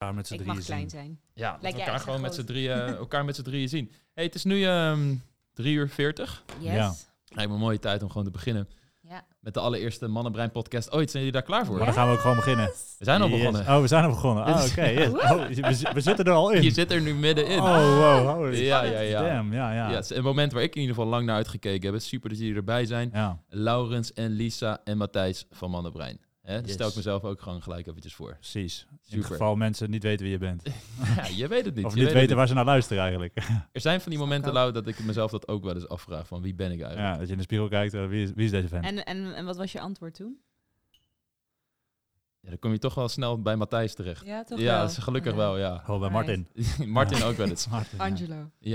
elkaar met z'n Ik drieën mag klein zien. zijn. Ja, dat we elkaar gewoon met z'n drieën, elkaar met z'n drieën zien. hey, het is nu ehm 3 uur 40. Yes. Ja. Lijkt me een mooie tijd om gewoon te beginnen Ja. met de allereerste Mannenbrein podcast ooit. Zijn jullie daar klaar voor? Maar dan gaan we ook gewoon beginnen. We zijn al Yes. begonnen. Oh, we zijn al begonnen. Ah, oké. yes. Oh, we, zi- we zitten er al in. Je zit er nu middenin. Oh, wow. holy Ja, ja, ja. Damn, ja, ja. Ja, het is een moment waar ik in ieder geval lang naar uitgekeken heb. Super dat jullie erbij zijn. Ja, Laurens en Lisa en Matthijs van Mannenbrein. Hè, Yes. stel ik mezelf ook gewoon gelijk eventjes voor. precies. In Super. het geval mensen niet weten wie je bent. ja, je weet het niet. Of je niet weet weten waar ze naar luisteren eigenlijk. Er zijn van die momenten, Lau, dat ik mezelf dat ook wel eens afvraag. Van wie ben ik eigenlijk? Ja, dat je in de spiegel kijkt. eh, wie, is, wie is deze fan? En, en, en wat was je antwoord toen? Ja, dan kom je toch wel snel bij Matthijs terecht. Ja, toch ja, wel? dat is gelukkig Ja. wel, ja. Gewoon bij Martin. Martin ook wel eens. Martin, ja. Angelo.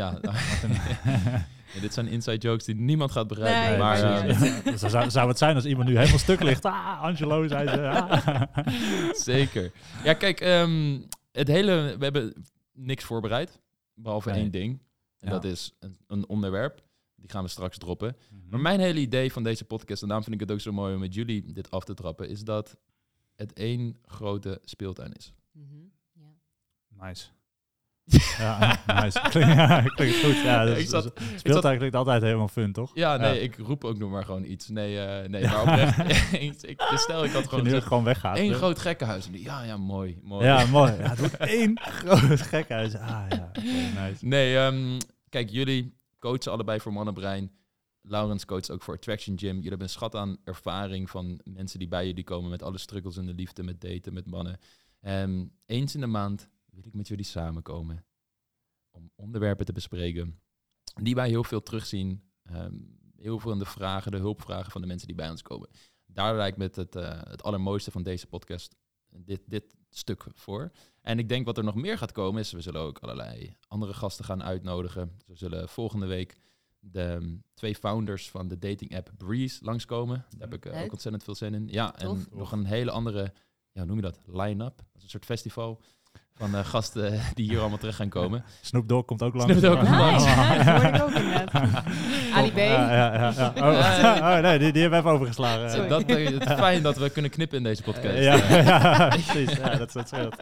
Ja, dit zijn inside jokes die niemand gaat begrijpen. Nee, maar maar- eh, ja. Dus zou, zou het zijn als iemand nu helemaal stuk ligt. Ah, Angelo, zei ze. Ah. zeker. Ja, kijk, ehm, het hele, we hebben niks voorbereid. Behalve Nee. één ding. En Ja. dat is een, een onderwerp. Die gaan we straks droppen. Mhm. Maar mijn hele idee van deze podcast, en daarom vind ik het ook zo mooi om met jullie dit af te trappen, is dat het één grote speeltuin is. Mhm, ja. Nice. Ja, nice. Klinkt, ja, klinkt goed. Ja, dus, Ik zat- dus ik speeltuin klinkt altijd helemaal fun, toch? Ja, nee, Ja. ik roep ook nog maar gewoon iets. Nee, eh, nee maar oprecht. ik, stel, ik had gewoon gewoon weggaat. één hè? groot gekkenhuis. Ja, ja, mooi, mooi. Ja, mooi. Ja, het wordt één groot gekhuis. Ah ja, nice. Nee, ehm, kijk, jullie coachen allebei voor Mannenbrein. Laurens coacht ook voor Attraction Gym. Jullie hebben een schat aan ervaring van mensen die bij jullie komen met alle struggles in de liefde, met daten, met mannen. Ehm, eens in de maand wil ik met jullie samenkomen om onderwerpen te bespreken die wij heel veel terugzien. Ehm, heel veel in de vragen, de hulpvragen van de mensen die bij ons komen. Daar lijkt me het, eh, het allermooiste van deze podcast dit, dit stuk voor. En ik denk wat er nog meer gaat komen is, we zullen ook allerlei andere gasten gaan uitnodigen. We zullen volgende week de ehm, twee founders van de dating app Breeze langskomen. Daar heb ik eh, ook ontzettend veel zin in. Ja, en nog een hele andere, ja, hoe noem je dat, line-up. Dat is een soort festival van eh, gasten die hier allemaal terecht gaan komen. Snoop Dogg komt ook langs. Snoop Dogg komt Ja. langs. Nice, ja, dat hoorde ik ook inderdaad. Ali B. Ja, ja, ja, ja. Oh, oh, nee, die, die hebben we even overgeslagen. Sorry. Dat, het is fijn dat we kunnen knippen in deze podcast. Ja, ja, precies. Ja, dat, dat scheelt.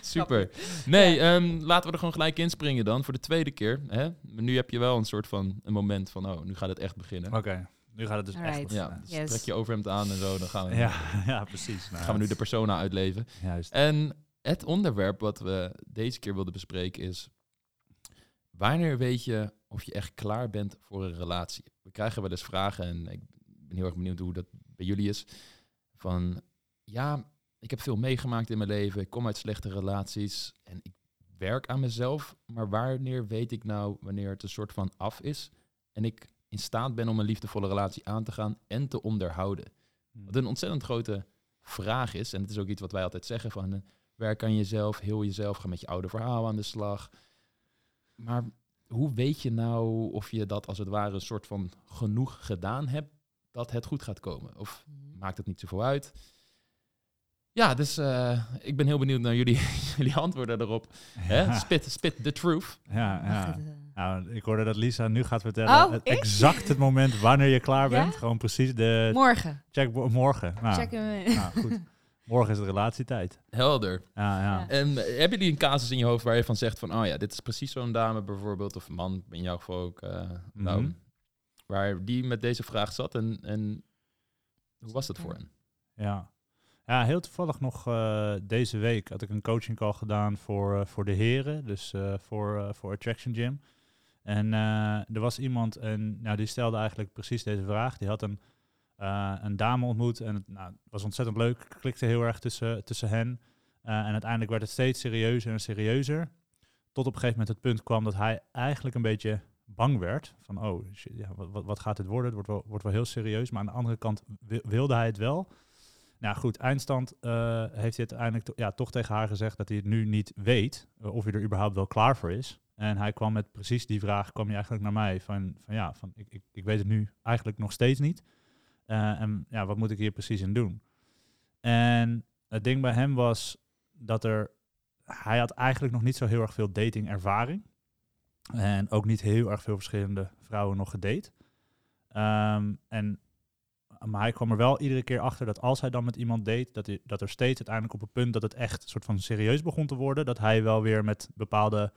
Super. Nee, ehm, laten we er gewoon gelijk inspringen dan voor de tweede keer. Hè? Nu heb je wel een soort van een moment van, oh, nu gaat het echt beginnen. Oké, nu gaat het dus echt Alright. Ja, beginnen. dus Yes. trek je overhemd aan en zo, dan gaan we, Ja, ja, precies. Nou, gaan we nu de persona uitleven. Juist. En het onderwerp wat we deze keer wilden bespreken is... Wanneer weet je of je echt klaar bent voor een relatie? We krijgen wel eens vragen en ik ben heel erg benieuwd hoe dat bij jullie is. Van, ja, ik heb veel meegemaakt in mijn leven. Ik kom uit slechte relaties en ik werk aan mezelf. Maar wanneer weet ik nou wanneer het een soort van af is... en ik in staat ben om een liefdevolle relatie aan te gaan en te onderhouden? Wat een ontzettend grote vraag is. En het is ook iets wat wij altijd zeggen van werk aan jezelf, heel jezelf, ga met je oude verhaal aan de slag. Maar hoe weet je nou of je dat als het ware een soort van genoeg gedaan hebt dat het goed gaat komen? Of Mhm. maakt het niet zoveel uit? Ja, dus eh, ik ben heel benieuwd naar jullie, jullie antwoorden erop. Hè? Spit, spit the truth. ja, eh, Nou, ik hoorde dat Lisa nu gaat vertellen Oh, het ik? exact het moment wanneer je klaar Ja? bent. Gewoon precies de Morgen. check morgen. Nou, Check hem in. nou, goed. Morgen is het relatietijd. Helder. Ja, ja. Ja. En eh, hebben jullie een casus in je hoofd waar je van zegt van, oh ja, dit is precies zo'n dame bijvoorbeeld, of een man, in jouw geval ook, eh, nou, Mhm. waar die met deze vraag zat en, en hoe was dat voor hen? Ja. ja, heel toevallig nog eh, deze week had ik een coaching call gedaan voor, voor de heren, dus eh, voor, eh, voor Attraction Gym. En eh, er was iemand en nou, die stelde eigenlijk precies deze vraag. Die had een, eh, een dame ontmoet en het nou, was ontzettend leuk, klikte heel erg tussen, tussen hen. Eh, en uiteindelijk werd het steeds serieuzer en serieuzer. Tot op een gegeven moment het punt kwam dat hij eigenlijk een beetje bang werd. Van, oh, shit, ja, wat, wat, gaat dit worden? Het wordt wel, wordt wel heel serieus. Maar aan de andere kant wi- wilde hij het wel. Nou goed, eindstand eh, heeft hij uiteindelijk ja, toch tegen haar gezegd dat hij het nu niet weet. of hij er überhaupt wel klaar voor is. En hij kwam met precies die vraag, kwam hij eigenlijk naar mij. Van, van ja, van, ik, ik, ik weet het nu eigenlijk nog steeds niet. Eh, en ja, wat moet ik hier precies in doen? En het ding bij hem was dat er... Hij had eigenlijk nog niet zo heel erg veel datingervaring. En ook niet heel erg veel verschillende vrouwen nog gedate. Ehm, en maar hij kwam er wel iedere keer achter dat als hij dan met iemand deed, dat, hij, dat er steeds uiteindelijk op een punt dat het echt soort van serieus begon te worden, dat hij wel weer met bepaalde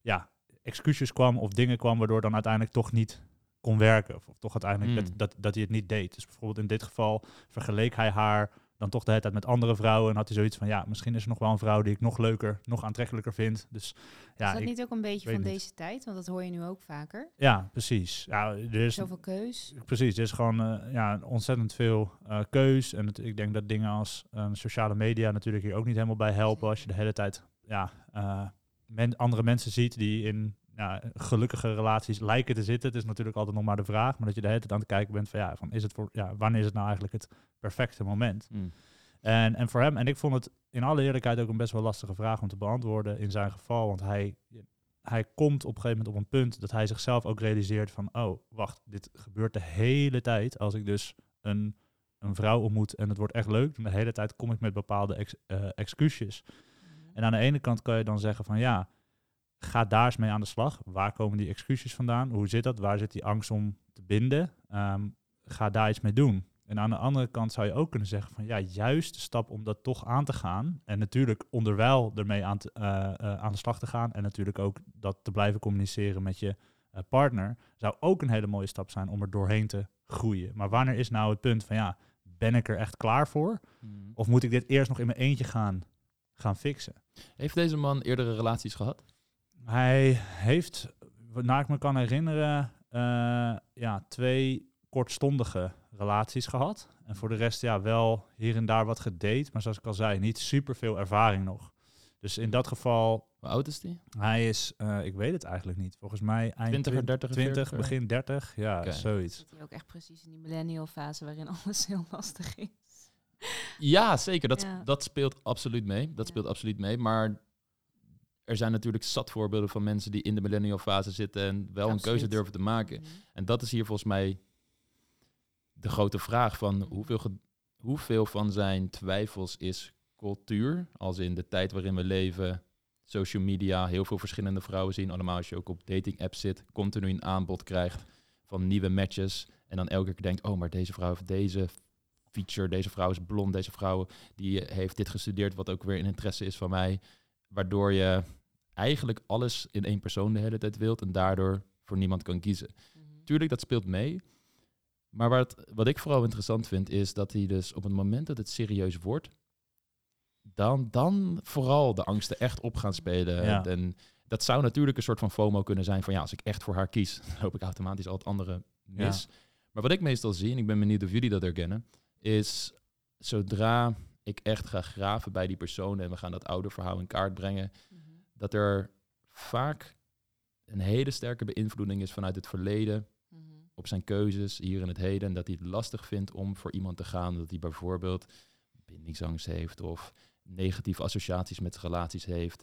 ja, excuses kwam of dingen kwam waardoor dan uiteindelijk toch niet kon werken. Of, of toch uiteindelijk Hmm. dat, dat, dat hij het niet deed. Dus bijvoorbeeld in dit geval vergeleek hij haar dan toch de hele tijd met andere vrouwen. En had hij zoiets van, ja, misschien is er nog wel een vrouw die ik nog leuker, nog aantrekkelijker vind. Dus ja, is dat ik- niet ook een beetje van niet. deze tijd? Want dat hoor je nu ook vaker. ja precies. Ja, er is, Zoveel keus. Precies, er is gewoon eh, ja, ontzettend veel eh, keus. En het, ik denk dat dingen als eh, sociale media natuurlijk hier ook niet helemaal bij helpen. Als je de hele tijd ja, eh, men- andere mensen ziet die in ja, gelukkige relaties lijken te zitten. Het is natuurlijk altijd nog maar de vraag. Maar dat je de hele tijd aan het kijken bent van ja, van is het voor, ja wanneer is het nou eigenlijk het perfecte moment? Mm. En, en voor hem, en ik vond het in alle eerlijkheid ook een best wel lastige vraag om te beantwoorden in zijn geval. Want hij, hij komt op een gegeven moment op een punt dat hij zichzelf ook realiseert van, oh, wacht, dit gebeurt de hele tijd. Als ik dus een, een vrouw ontmoet en het wordt echt leuk, dan de hele tijd kom ik met bepaalde ex, eh, excuses. En aan de ene kant kan je dan zeggen van, ja, ga daar eens mee aan de slag. Waar komen die excuses vandaan? Hoe zit dat? Waar zit die angst om te binden? Ehm, ga daar iets mee doen. En aan de andere kant zou je ook kunnen zeggen van ja, juist de stap om dat toch aan te gaan. En natuurlijk onderwijl ermee aan, te, eh, eh, aan de slag te gaan. En natuurlijk ook dat te blijven communiceren met je eh, partner. Zou ook een hele mooie stap zijn om er doorheen te groeien. Maar wanneer is nou het punt van ja, ben ik er echt klaar voor? Mm. Of moet ik dit eerst nog in mijn eentje gaan, gaan fixen? Heeft deze man eerdere relaties gehad? Hij heeft, naar ik me kan herinneren, eh, ja, twee kortstondige relaties gehad. En voor de rest ja, wel hier en daar wat gedate. Maar zoals ik al zei, niet super veel ervaring nog. Dus in dat geval, Hoe oud is die? hij is, eh, ik weet het eigenlijk niet. Volgens mij eind 20er, 30er, 20, 40er? begin 30. Ja, zoiets. Zit hij ook echt precies in die millennial fase waarin alles heel lastig is. Ja, zeker. Dat, Ja. dat speelt absoluut mee. Dat Ja. speelt absoluut mee. Maar er zijn natuurlijk zat voorbeelden van mensen die in de millennial fase zitten en wel een keuze durven te maken. Mhm. En dat is hier volgens mij de grote vraag van hoeveel, hoeveel van zijn twijfels is cultuur, als in de tijd waarin we leven, social media, heel veel verschillende vrouwen zien, allemaal als je ook op dating apps zit, continu een aanbod krijgt van nieuwe matches en dan elke keer denkt, oh maar deze vrouw heeft deze feature, deze vrouw is blond, deze vrouw die heeft dit gestudeerd wat ook weer een interesse is van mij, waardoor je eigenlijk alles in één persoon de hele tijd wilt en daardoor voor niemand kan kiezen. Mhm. Tuurlijk, dat speelt mee. Maar wat, wat ik vooral interessant vind, is dat hij dus op het moment dat het serieus wordt, dan, dan vooral de angsten echt op gaan spelen. Ja. En dat zou natuurlijk een soort van FOMO kunnen zijn van ja, als ik echt voor haar kies, dan loop ik automatisch al het andere mis. Maar wat ik meestal zie, en ik ben benieuwd of jullie dat herkennen, is zodra ik echt ga graven bij die persoon en we gaan dat oude verhaal in kaart brengen, Mhm. dat er vaak een hele sterke beïnvloeding is vanuit het verleden Mhm. op zijn keuzes hier in het heden. En dat hij het lastig vindt om voor iemand te gaan. Dat hij bijvoorbeeld bindingsangst heeft of negatieve associaties met relaties heeft.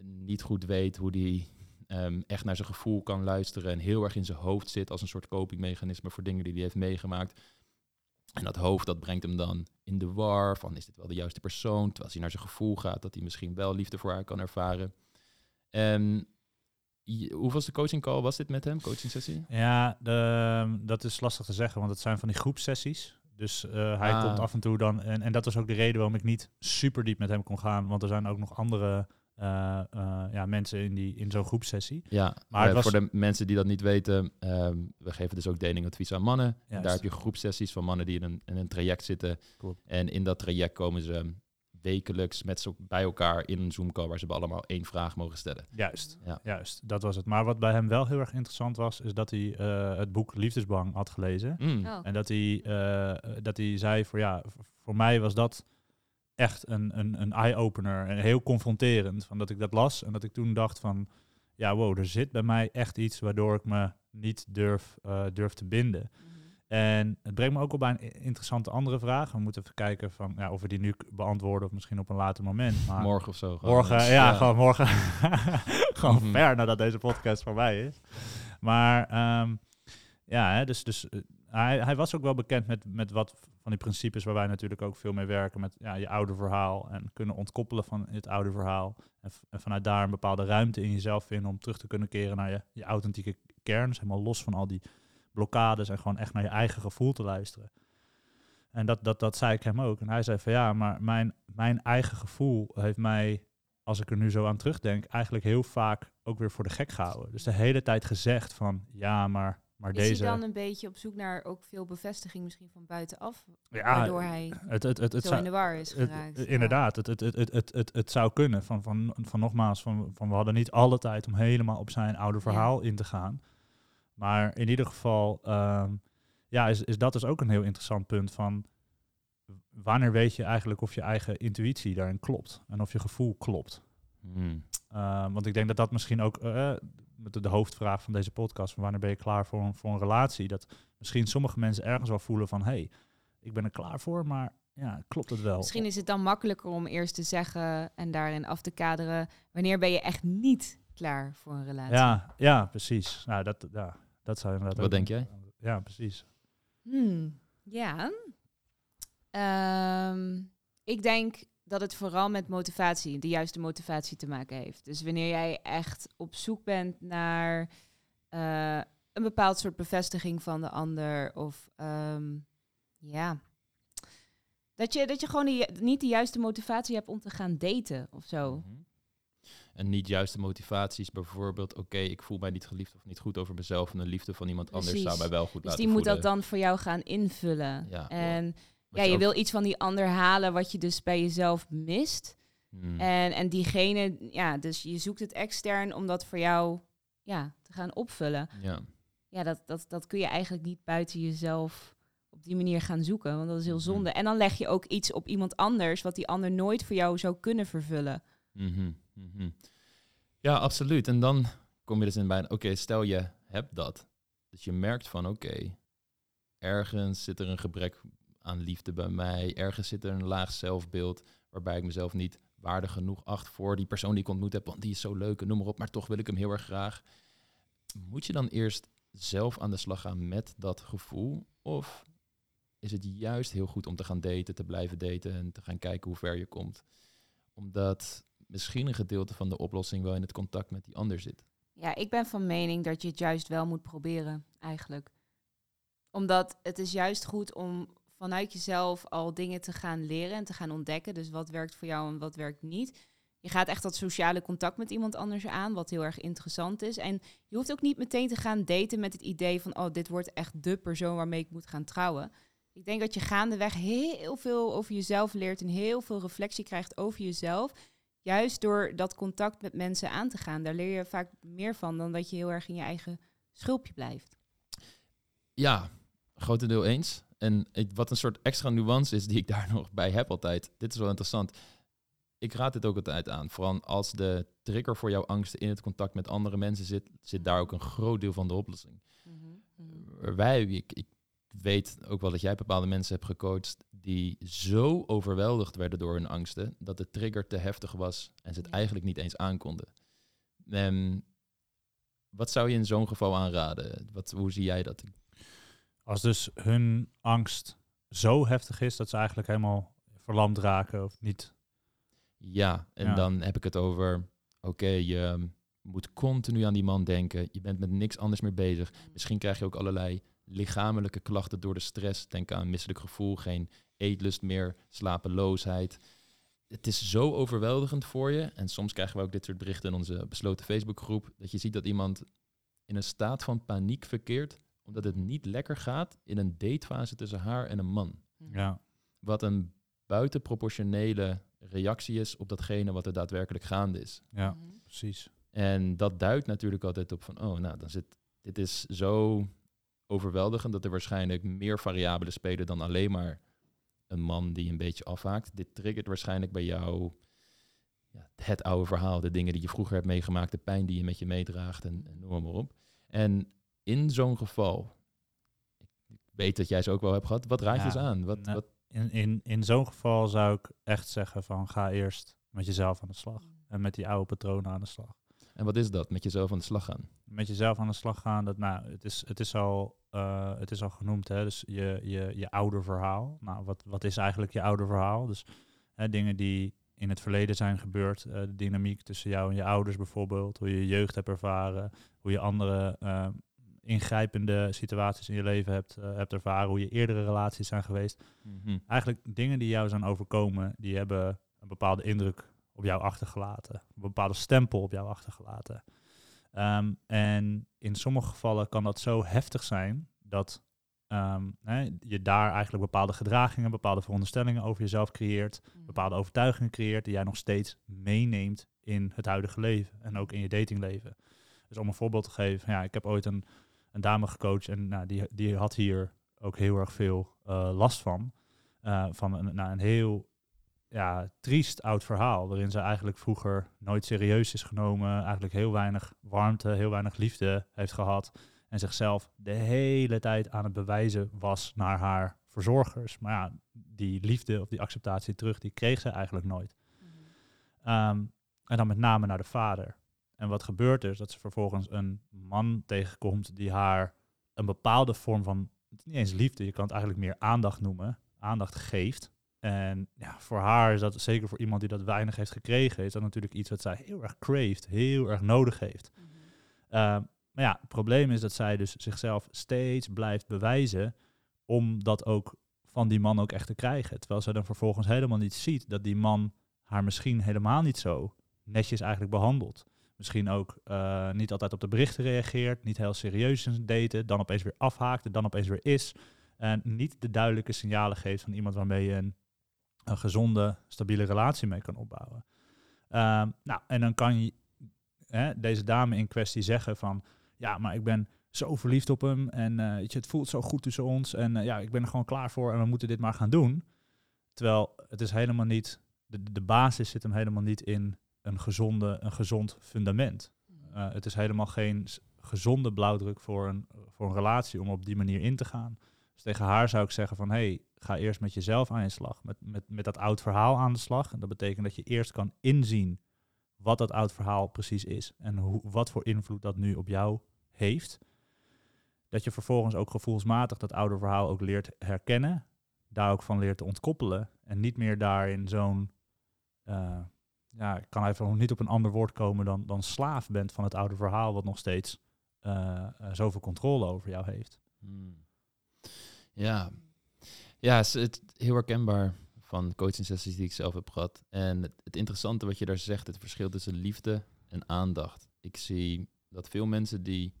Niet goed weet hoe hij ehm, echt naar zijn gevoel kan luisteren. En heel erg in zijn hoofd zit als een soort copingmechanisme voor dingen die hij heeft meegemaakt. En dat hoofd dat brengt hem dan in de war van is dit wel de juiste persoon? Terwijl als hij naar zijn gevoel gaat, dat hij misschien wel liefde voor haar kan ervaren. En je- hoeveelste coaching call was dit met hem, coaching sessie? Ja, de, dat is lastig te zeggen, want het zijn van die groepsessies. Dus eh, hij Ah. komt af en toe dan. En, en dat was ook de reden waarom ik niet super diep met hem kon gaan. Want er zijn ook nog andere ja, mensen in, die, in zo'n groepsessie. Ja, Maar eh, het was- voor de mensen die dat niet weten, ehm, we geven dus ook datingadvies aan mannen. En Juist. daar heb je groepsessies van mannen die in een, in een traject zitten. Klopt. En in dat traject komen ze wekelijks met z'n bij elkaar in een Zoom-call waar ze allemaal één vraag mogen stellen. Juist, Ja. juist, dat was het. Maar wat bij hem wel heel erg interessant was, is dat hij eh, het boek Liefdesbang had gelezen. Mm. Oh. En dat hij, eh, dat hij zei voor ja, voor mij was dat echt een, een, een eye-opener en heel confronterend. Van dat ik dat las en dat ik toen dacht van ja, wow, er zit bij mij echt iets waardoor ik me niet durf, eh, durf te binden. Mhm. En het brengt me ook op bij een interessante andere vraag. We moeten even kijken van, ja, of we die nu beantwoorden of misschien op een later moment. Maar Morgen of zo. gewoon. Morgen, ja, gewoon morgen. gewoon Mhm. ver nadat deze podcast voorbij is. Maar ehm, ja, hè, dus, dus eh, hij, hij was ook wel bekend met, met wat die principes waar wij natuurlijk ook veel mee werken. Met ja, je oude verhaal en kunnen ontkoppelen van het oude verhaal. En vanuit daar een bepaalde ruimte in jezelf vinden om terug te kunnen keren naar je, je authentieke kern. Dus helemaal los van al die blokkades en gewoon echt naar je eigen gevoel te luisteren. En dat, dat, dat zei ik hem ook. En hij zei van ja, maar mijn, mijn eigen gevoel heeft mij, als ik er nu zo aan terugdenk, eigenlijk heel vaak ook weer voor de gek gehouden. Dus de hele tijd gezegd van ja, maar, maar Is deze. hij dan een beetje op zoek naar ook veel bevestiging misschien van buitenaf? ja, waardoor hij het, het, het, het, zo zou- in de war is geraakt. het- inderdaad, het, het, het, het, het, het, het zou kunnen. Van, van, van nogmaals, van, van we hadden niet alle tijd om helemaal op zijn oude verhaal in te gaan. Maar in ieder geval, ehm, ja, is, is dat dus ook een heel interessant punt van wanneer weet je eigenlijk of je eigen intuïtie daarin klopt en of je gevoel klopt. Hmm. Ehm, want ik denk dat dat misschien ook eh, met de, hoofdvraag van deze podcast, van wanneer ben je klaar voor een, voor een relatie, dat misschien sommige mensen ergens wel voelen van, hé, hey, ik ben er klaar voor, maar ja, klopt het wel? Misschien is het dan makkelijker om eerst te zeggen en daarin af te kaderen. Wanneer ben je echt niet klaar voor een relatie? Ja, ja, precies. Nou, dat, ja, dat zou inderdaad Wat ook- denk jij? Ja, precies. Hmm, ja. Ehm, ik denk dat het vooral met motivatie, de juiste motivatie te maken heeft. Dus wanneer jij echt op zoek bent naar eh, een bepaald soort bevestiging van de ander, of ehm, ja, dat je, dat je gewoon die, niet de juiste motivatie hebt om te gaan daten of zo. Mhm. En niet juiste motivaties, bijvoorbeeld, oké, ik voel mij niet geliefd of niet goed over mezelf en de liefde van iemand anders zou mij wel goed Dus laten die moet dat voelen. dan voor jou gaan invullen. Ja, en ja, je ook- wil iets van die ander halen wat je dus bij jezelf mist. Hmm. En, en diegene, ja, dus je zoekt het extern om dat voor jou ja, te gaan opvullen. Ja. Ja, dat, dat, dat kun je eigenlijk niet buiten jezelf op die manier gaan zoeken, want dat is heel Mhm. zonde. En dan leg je ook iets op iemand anders wat die ander nooit voor jou zou kunnen vervullen. Mhm, mhm. Ja, absoluut. En dan kom je dus in bij, oké, stel je hebt dat. Dus je merkt van, oké, ergens zit er een gebrek aan liefde bij mij. Ergens zit er een laag zelfbeeld waarbij ik mezelf niet waardig genoeg acht voor die persoon die ik ontmoet heb. Want die is zo leuk en noem maar op, maar toch wil ik hem heel erg graag. Moet je dan eerst zelf aan de slag gaan met dat gevoel? Of is het juist heel goed om te gaan daten, te blijven daten en te gaan kijken hoe ver je komt? Omdat misschien een gedeelte van de oplossing wel in het contact met die ander zit. Ja, ik ben van mening dat je het juist wel moet proberen, eigenlijk. Omdat het is juist goed om vanuit jezelf al dingen te gaan leren en te gaan ontdekken. Dus wat werkt voor jou en wat werkt niet. Je gaat echt dat sociale contact met iemand anders aan, wat heel erg interessant is. En je hoeft ook niet meteen te gaan daten met het idee van, oh, dit wordt echt de persoon waarmee ik moet gaan trouwen. Ik denk dat je gaandeweg heel veel over jezelf leert en heel veel reflectie krijgt over jezelf. Juist door dat contact met mensen aan te gaan. Daar leer je vaak meer van dan dat je heel erg in je eigen schulpje blijft. Ja, grotendeel eens. En wat een soort extra nuance is die ik daar nog bij heb altijd. Dit is wel interessant. Ik raad dit ook altijd aan. Vooral als de trigger voor jouw angsten in het contact met andere mensen zit, zit daar ook een groot deel van de oplossing. Wij, ik, ik weet ook wel dat jij bepaalde mensen hebt gecoacht die zo overweldigd werden door hun angsten, dat de trigger te heftig was en ze het Ja. eigenlijk niet eens aankonden. En wat zou je in zo'n geval aanraden? Wat, hoe zie jij dat? Als dus hun angst zo heftig is dat ze eigenlijk helemaal verlamd raken of niet. Ja, en Ja. dan heb ik het over, oké, je moet continu aan die man denken. Je bent met niks anders meer bezig. Misschien krijg je ook allerlei lichamelijke klachten door de stress. Denk aan misselijk gevoel, geen eetlust meer, slapeloosheid. Het is zo overweldigend voor je. En soms krijgen we ook dit soort berichten in onze besloten Facebookgroep. Dat je ziet dat iemand in een staat van paniek verkeert. Omdat het niet lekker gaat in een datefase tussen haar en een man. Ja, Wat een buitenproportionele reactie is op datgene wat er daadwerkelijk gaande is. ja, Mhm. precies. En dat duidt natuurlijk altijd op van, oh, nou, dan zit, dit is zo overweldigend dat er waarschijnlijk meer variabelen spelen dan alleen maar een man die een beetje afhaakt. Dit triggert waarschijnlijk bij jou ja, het oude verhaal, de dingen die je vroeger hebt meegemaakt, de pijn die je met je meedraagt en, en noem maar op. En in zo'n geval, ik weet dat jij ze ook wel hebt gehad, wat raad je Ja, ze aan? Wat, nou, wat, In, in, in zo'n geval zou ik echt zeggen van ga eerst met jezelf aan de slag. En met die oude patronen aan de slag. en wat is dat? Met jezelf aan de slag gaan. Met jezelf aan de slag gaan, dat, nou, het, is, het, is al, eh, het is al genoemd, hè? dus je, je, je oude verhaal. Nou, wat, wat is eigenlijk je oude verhaal? Dus hè, dingen die in het verleden zijn gebeurd, eh, de dynamiek tussen jou en je ouders bijvoorbeeld, hoe je je jeugd hebt ervaren, hoe je anderen eh, ingrijpende situaties in je leven hebt, eh, hebt ervaren, hoe je eerdere relaties zijn geweest. Mhm. Eigenlijk dingen die jou zijn overkomen, die hebben een bepaalde indruk op jou achtergelaten. Een bepaalde stempel op jou achtergelaten. Ehm, en in sommige gevallen kan dat zo heftig zijn dat ehm, hè, je daar eigenlijk bepaalde gedragingen, bepaalde veronderstellingen over jezelf creëert, Mhm. bepaalde overtuigingen creëert die jij nog steeds meeneemt in het huidige leven en ook in je datingleven. Dus om een voorbeeld te geven, ja, ik heb ooit een, een dame gecoacht en nou, die, die had hier ook heel erg veel eh, last van. Eh, van een, nou, een heel ja, triest oud verhaal, waarin ze eigenlijk vroeger nooit serieus is genomen, eigenlijk heel weinig warmte, heel weinig liefde heeft gehad en zichzelf de hele tijd aan het bewijzen was naar haar verzorgers. Maar ja, die liefde of die acceptatie terug, die kreeg ze eigenlijk nooit. Mhm. Ehm, en dan met name naar de vader. En wat gebeurt is dat ze vervolgens een man tegenkomt die haar een bepaalde vorm van, niet eens liefde, je kan het eigenlijk meer aandacht noemen, aandacht geeft. En ja, voor haar is dat, zeker voor iemand die dat weinig heeft gekregen, is dat natuurlijk iets wat zij heel erg craeft, heel erg nodig heeft. Mhm. Ehm, maar ja, het probleem is dat zij dus zichzelf steeds blijft bewijzen om dat ook van die man ook echt te krijgen. Terwijl zij dan vervolgens helemaal niet ziet dat die man haar misschien helemaal niet zo netjes eigenlijk behandelt. Misschien ook eh, niet altijd op de berichten reageert, niet heel serieus in daten, dan opeens weer afhaakt en dan opeens weer is. En niet de duidelijke signalen geeft van iemand waarmee je een, een gezonde, stabiele relatie mee kan opbouwen. Ehm, nou, en dan kan je hè, deze dame in kwestie zeggen van, ja, maar ik ben zo verliefd op hem en eh, het voelt zo goed tussen ons en eh, ja, ik ben er gewoon klaar voor en we moeten dit maar gaan doen. Terwijl het is helemaal niet, de basis zit hem helemaal niet in een, gezonde, een gezond fundament. Mhm. Eh, het is helemaal geen gezonde blauwdruk voor een, voor een relatie om op die manier in te gaan. Dus tegen haar zou ik zeggen van, hey, ga eerst met jezelf aan je slag. Met, met, met dat oud verhaal aan de slag. En dat betekent dat je eerst kan inzien wat dat oud verhaal precies is. En hoe, wat voor invloed dat nu op jou heeft. Dat je vervolgens ook gevoelsmatig dat oude verhaal ook leert herkennen. Daar ook van leert te ontkoppelen. En niet meer daarin zo'n... eh, ja, ik kan even nog niet op een ander woord komen dan, dan slaaf bent van het oude verhaal, wat nog steeds eh, zoveel controle over jou heeft. Hmm. Ja, ja het is heel herkenbaar van coaching sessies die ik zelf heb gehad. En het, het interessante wat je daar zegt, het verschil tussen liefde en aandacht. Ik zie dat veel mensen die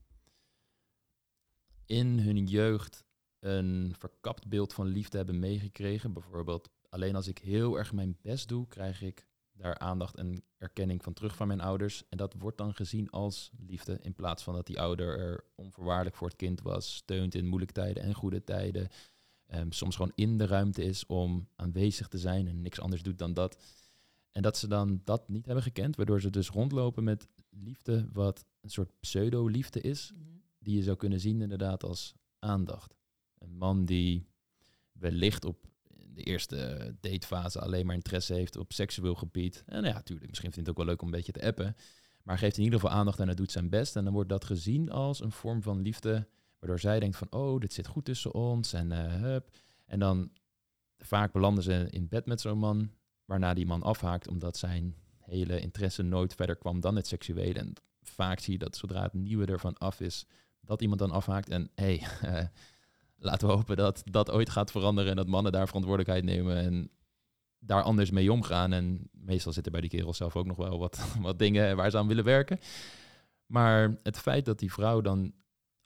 in hun jeugd een verkapt beeld van liefde hebben meegekregen. Bijvoorbeeld, alleen als ik heel erg mijn best doe, krijg ik daar aandacht en erkenning van terug van mijn ouders. En dat wordt dan gezien als liefde, in plaats van dat die ouder er onvoorwaardelijk voor het kind was, steunt in moeilijke tijden en goede tijden. Ehm, soms gewoon in de ruimte is om aanwezig te zijn en niks anders doet dan dat. En dat ze dan dat niet hebben gekend, waardoor ze dus rondlopen met liefde, wat een soort pseudo-liefde is, Mhm. die je zou kunnen zien inderdaad als aandacht. Een man die wellicht op de eerste datefase alleen maar interesse heeft op seksueel gebied. En ja, natuurlijk, misschien vindt het ook wel leuk om een beetje te appen. Maar geeft in ieder geval aandacht en hij doet zijn best. En dan wordt dat gezien als een vorm van liefde. Waardoor zij denkt van, oh, dit zit goed tussen ons. En eh, hup. En dan vaak belanden ze in bed met zo'n man. Waarna die man afhaakt omdat zijn hele interesse nooit verder kwam dan het seksuele. En vaak zie je dat zodra het nieuwe ervan af is, dat iemand dan afhaakt. En hé, hey, eh, laten we hopen dat dat ooit gaat veranderen en dat mannen daar verantwoordelijkheid nemen en daar anders mee omgaan. En meestal zitten bij die kerels zelf ook nog wel wat, wat dingen waar ze aan willen werken. Maar het feit dat die vrouw dan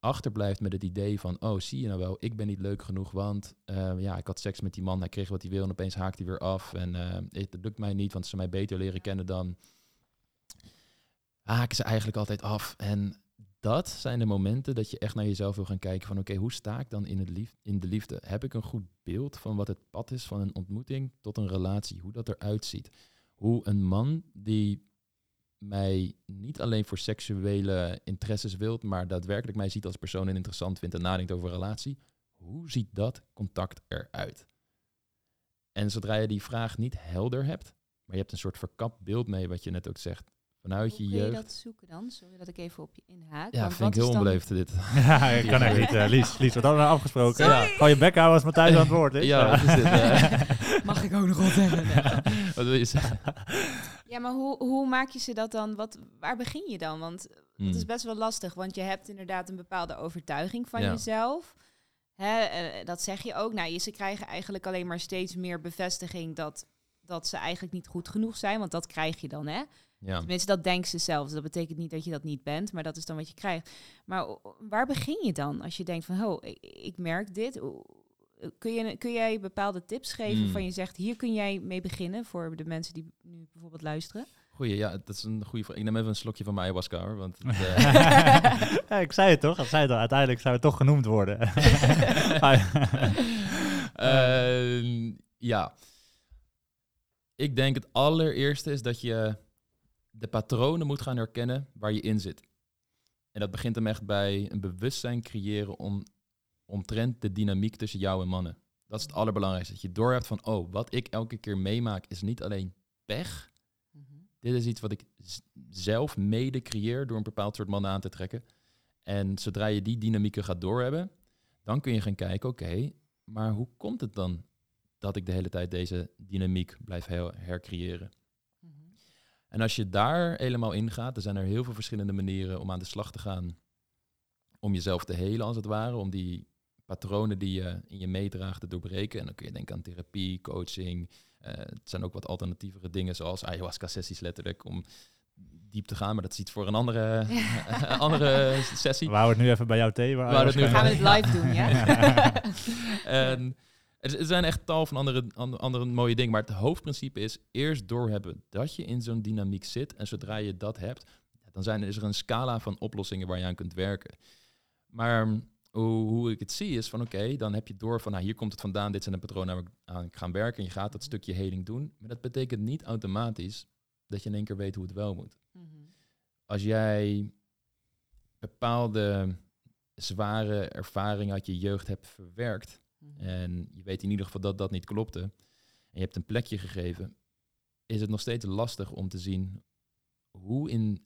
achterblijft met het idee van, oh, zie je nou wel, ik ben niet leuk genoeg, want eh, ja, ik had seks met die man, hij kreeg wat hij wil en opeens haakt hij weer af. En eh, het lukt mij niet, want ze mij beter leren kennen dan haken ze eigenlijk altijd af. En dat zijn de momenten dat je echt naar jezelf wil gaan kijken van oké, hoe sta ik dan in, het lief, in de liefde? Heb ik een goed beeld van wat het pad is van een ontmoeting tot een relatie? Hoe dat eruit ziet? Hoe een man die mij niet alleen voor seksuele interesses wilt, maar daadwerkelijk mij ziet als persoon en interessant vindt en nadenkt over een relatie. Hoe ziet dat contact eruit? En zodra je die vraag niet helder hebt, maar je hebt een soort verkapt beeld mee, wat je net ook zegt, vanuit Hoe je kun je jeugd. dat zoeken dan? Sorry dat ik even op je inhaak. Ja, want vind ik wat heel onbeleefd dit. ja, ik kan echt niet. eh, Lies, Lies, wat hadden we nou afgesproken? Sorry. Ja. Gewoon je bek houden als Matthijs aan het woord is. Ja, wat is dit? eh? Mag ik ook nog wat zeggen? Wat wil je zeggen? Ja, maar hoe, hoe maak je ze dat dan? Wat, waar begin je dan? Want Dat is best wel lastig, want je hebt inderdaad een bepaalde overtuiging van Ja. jezelf. Hè, eh, dat zeg je ook. Nou, je- ze krijgen eigenlijk alleen maar steeds meer bevestiging dat, dat ze eigenlijk niet goed genoeg zijn. Want dat krijg je dan, hè? Ja. Tenminste, dat denken ze zelf. Dus dat betekent niet dat je dat niet bent, maar dat is dan wat je krijgt. Maar waar begin je dan als je denkt van, oh, ik, ik merk dit. Kun, je, kun jij bepaalde tips geven Mm. van je zegt, hier kun jij mee beginnen voor de mensen die nu bijvoorbeeld luisteren? Goeie, ja, dat is een goede vraag. Ik neem even een slokje van mijn ayahuasca hoor, want het, eh, ja, ik zei het toch? Ik zei het al. Uiteindelijk zou het toch genoemd worden. Ehm, ja. Ik denk het allereerste is dat je de patronen moet gaan herkennen waar je in zit. En dat begint hem echt bij een bewustzijn creëren om, omtrent de dynamiek tussen jou en mannen. Dat is het allerbelangrijkste. Dat je doorhebt van, oh, wat ik elke keer meemaak is niet alleen pech. Dit is iets wat ik zelf mede creëer door een bepaald soort mannen aan te trekken. En zodra je die dynamieken gaat doorhebben, dan kun je gaan kijken, oké, maar hoe komt het dan dat ik de hele tijd deze dynamiek blijf her- hercreëren? En als je daar helemaal in gaat, er zijn er heel veel verschillende manieren om aan de slag te gaan. Om jezelf te helen, als het ware. Om die patronen die je in je meedraagt te doorbreken. En dan kun je denken aan therapie, coaching. Eh, het zijn ook wat alternatievere dingen, zoals ayahuasca-sessies letterlijk. Om diep te gaan, maar dat is iets voor een andere, andere sessie. We houden het nu even bij jouw thee. waar We nu Gaan we het live doen, ja? En er zijn echt tal van andere, an- andere mooie dingen. Maar het hoofdprincipe is eerst doorhebben dat je in zo'n dynamiek zit. En zodra je dat hebt, dan zijn, is er een scala van oplossingen waar je aan kunt werken. Maar hoe, hoe ik het zie is van oké, dan heb je door van nou, hier komt het vandaan, dit zijn de patronen waar ik aan gaan werken. En je gaat dat stukje heling doen. Maar dat betekent niet automatisch dat je in één keer weet hoe het wel moet Mhm. als jij bepaalde zware ervaringen uit je jeugd hebt verwerkt Mhm. en je weet in ieder geval dat dat niet klopte en je hebt een plekje gegeven, is het nog steeds lastig om te zien hoe in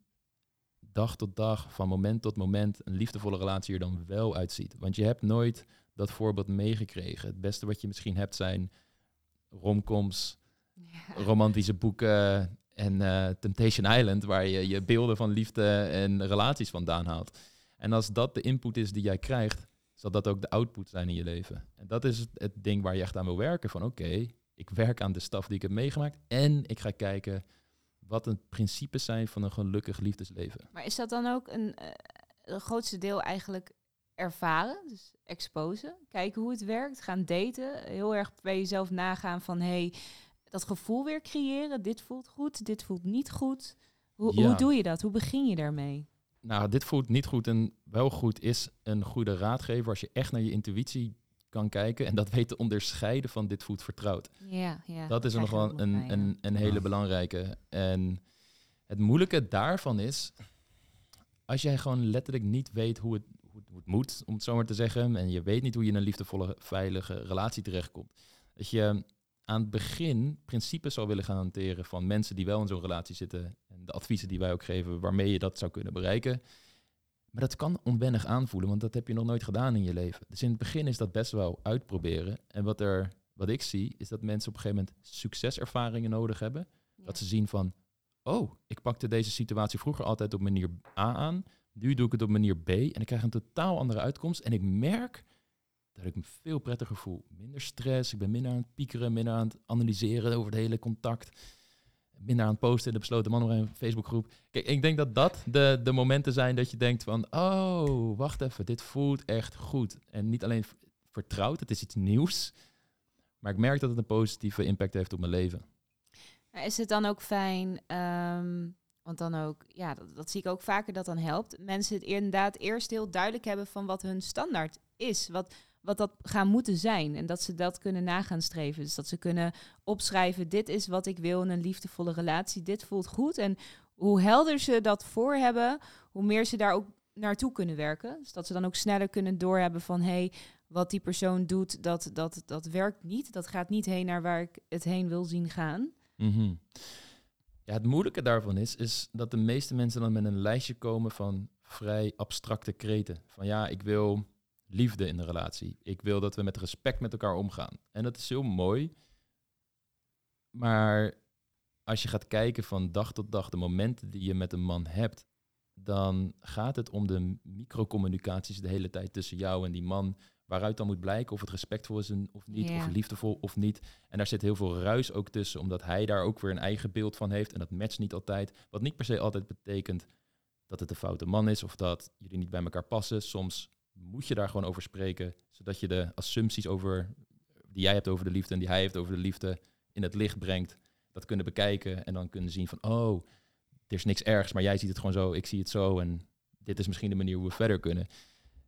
dag tot dag, van moment tot moment, een liefdevolle relatie er dan wel uitziet. Want je hebt nooit dat voorbeeld meegekregen. Het beste wat je misschien hebt zijn romcoms, Ja. romantische boeken en eh, Temptation Island, waar je je beelden van liefde en relaties vandaan haalt. En als dat de input is die jij krijgt, zal dat ook de output zijn in je leven. En dat is het, ding waar je echt aan wil werken. Van oké, ik werk aan de staf die ik heb meegemaakt en ik ga kijken wat de principes zijn van een gelukkig liefdesleven. Maar is dat dan ook een, eh, grootste deel eigenlijk ervaren? Dus exposen, kijken hoe het werkt, gaan daten, heel erg bij jezelf nagaan van hey, dat gevoel weer creëren. Dit voelt goed, dit voelt niet goed. Hoe, Ja. hoe doe je dat? Hoe begin je daarmee? Nou, dit voelt niet goed en wel goed is een goede raadgever als je echt naar je intuïtie kan kijken en dat weet te onderscheiden van dit voelt vertrouwd. Ja, ja. Dat is nog wel een, bij, een, een hele belangrijke. En het moeilijke daarvan is, als jij gewoon letterlijk niet weet hoe het, hoe, het- hoe het moet, om het zo maar te zeggen, en je weet niet hoe je in een liefdevolle, veilige relatie terechtkomt, dat je aan het begin principes zou willen gaan hanteren van mensen die wel in zo'n relatie zitten en de adviezen die wij ook geven waarmee je dat zou kunnen bereiken. Maar dat kan onwennig aanvoelen, want dat heb je nog nooit gedaan in je leven. Dus in het begin is dat best wel uitproberen. En wat, er, wat ik zie, is dat mensen op een gegeven moment succeservaringen nodig hebben. Ja. Dat ze zien van, oh, ik pakte deze situatie vroeger altijd op manier A aan. Nu doe ik het op manier B en ik krijg een totaal andere uitkomst. En ik merk dat ik me veel prettiger voel. Minder stress, ik ben minder aan het piekeren, minder aan het analyseren over het hele contact. Minder aan het posten in de besloten mannen Facebookgroep. Kijk, ik denk dat dat de, de momenten zijn dat je denkt van... Oh, wacht even, dit voelt echt goed. En niet alleen vertrouwd, het is iets nieuws. Maar ik merk dat het een positieve impact heeft op mijn leven. Is het dan ook fijn, ehm, want dan ook, ja, dat, dat zie ik ook vaker dat dan helpt. Mensen het inderdaad eerst heel duidelijk hebben van wat hun standaard is. Wat, wat dat gaan moeten zijn. En dat ze dat kunnen nagaan streven. Dus dat ze kunnen opschrijven, dit is wat ik wil in een liefdevolle relatie. Dit voelt goed. En hoe helder ze dat voor hebben, hoe meer ze daar ook naartoe kunnen werken. Dus dat ze dan ook sneller kunnen doorhebben van, hé, hey, wat die persoon doet, dat, dat, dat werkt niet. Dat gaat niet heen naar waar ik het heen wil zien gaan. Mhm. Ja, het moeilijke daarvan is, is dat de meeste mensen dan met een lijstje komen van vrij abstracte kreten. Van ja, ik wil liefde in de relatie. Ik wil dat we met respect met elkaar omgaan. En dat is heel mooi. Maar als je gaat kijken van dag tot dag, de momenten die je met een man hebt, dan gaat het om de microcommunicaties de hele tijd tussen jou en die man. Waaruit dan moet blijken of het respectvol is of niet, of liefdevol of niet. En daar zit heel veel ruis ook tussen, omdat hij daar ook weer een eigen beeld van heeft. En dat matcht niet altijd. Wat niet per se altijd betekent dat het een foute man is of dat jullie niet bij elkaar passen. Soms moet je daar gewoon over spreken, zodat je de assumpties over die jij hebt over de liefde en die hij heeft over de liefde in het licht brengt. Dat kunnen bekijken en dan kunnen zien van, oh, er is niks ergs, maar jij ziet het gewoon zo, ik zie het zo en dit is misschien de manier hoe we verder kunnen.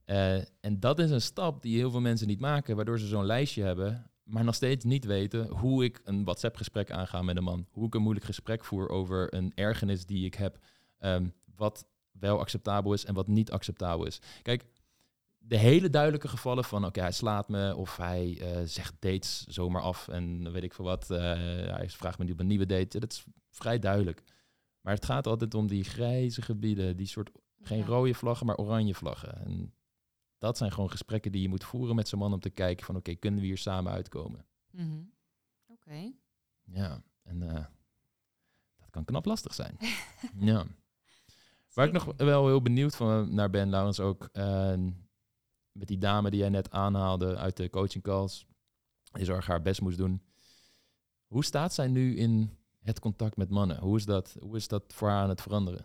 Eh, en dat is een stap die heel veel mensen niet maken, waardoor ze zo'n lijstje hebben, maar nog steeds niet weten hoe ik een WhatsApp-gesprek aanga met een man. Hoe ik een moeilijk gesprek voer over een ergernis die ik heb. ehm, wat wel acceptabel is en wat niet acceptabel is. Kijk, de hele duidelijke gevallen van oké, hij slaat me of hij eh, zegt dates zomaar af en weet ik veel wat. eh, hij vraagt me nu op een nieuwe date. Dat is vrij duidelijk. Maar het gaat altijd om die grijze gebieden, die soort geen Ja. rode vlaggen, maar oranje vlaggen. En dat zijn gewoon gesprekken die je moet voeren met zo'n man om te kijken van oké, kunnen we hier samen uitkomen? Mhm. Oké. Ja, en eh, dat kan knap lastig zijn. ja. Waar ik nog wel heel benieuwd van naar ben, Laurens, ook met die dame die jij net aanhaalde uit de coaching calls, die zorg haar best moest doen. Hoe staat zij nu in het contact met mannen? Hoe is dat, hoe is dat voor haar aan het veranderen?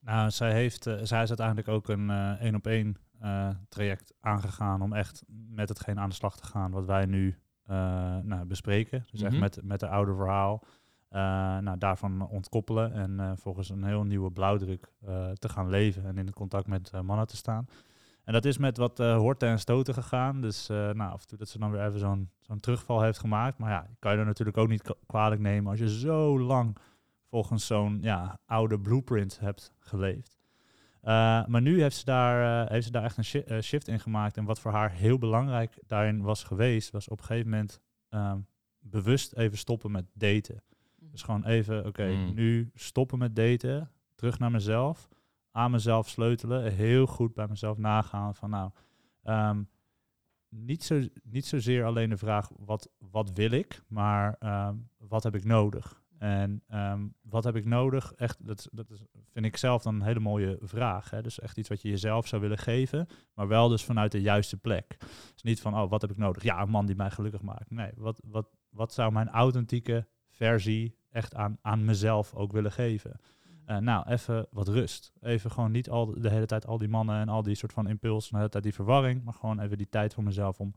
Nou, zij, heeft, eh, zij is uiteindelijk ook een eh, één op één eh, traject aangegaan om echt met hetgeen aan de slag te gaan wat wij nu eh, nou, bespreken. Dus Mhm. echt met, met de oude verhaal. eh, nou, daarvan ontkoppelen en eh, volgens een heel nieuwe blauwdruk eh, te gaan leven en in contact met eh, mannen te staan. En dat is met wat eh, horten en stoten gegaan. Dus eh, nou, af en toe dat ze dan weer even zo'n zo'n terugval heeft gemaakt. Maar ja, kan je er natuurlijk ook niet kwa- kwalijk nemen als je zo lang volgens zo'n ja, oude blueprint hebt geleefd. Eh, maar nu heeft ze, daar, eh, heeft ze daar echt een shi- shift in gemaakt. En wat voor haar heel belangrijk daarin was geweest, was op een gegeven moment ehm, bewust even stoppen met daten. Mhm. Dus gewoon even, oké, Mm. nu stoppen met daten, terug naar mezelf, aan mezelf sleutelen, heel goed bij mezelf nagaan van nou, ehm, niet, zo, niet zozeer alleen de vraag wat, wat wil ik, maar ehm, wat heb ik nodig? En ehm, wat heb ik nodig? Echt, dat, dat is, vind ik zelf dan een hele mooie vraag. Hè? Dus echt iets wat je jezelf zou willen geven, maar wel dus vanuit de juiste plek. Dus niet van, oh, wat heb ik nodig? Ja, een man die mij gelukkig maakt. Nee, wat, wat, wat zou mijn authentieke versie echt aan, aan mezelf ook willen geven? Eh, nou, even wat rust. Even gewoon niet al de hele tijd al die mannen en al die soort van impulsen, de hele tijd die verwarring, maar gewoon even die tijd voor mezelf om,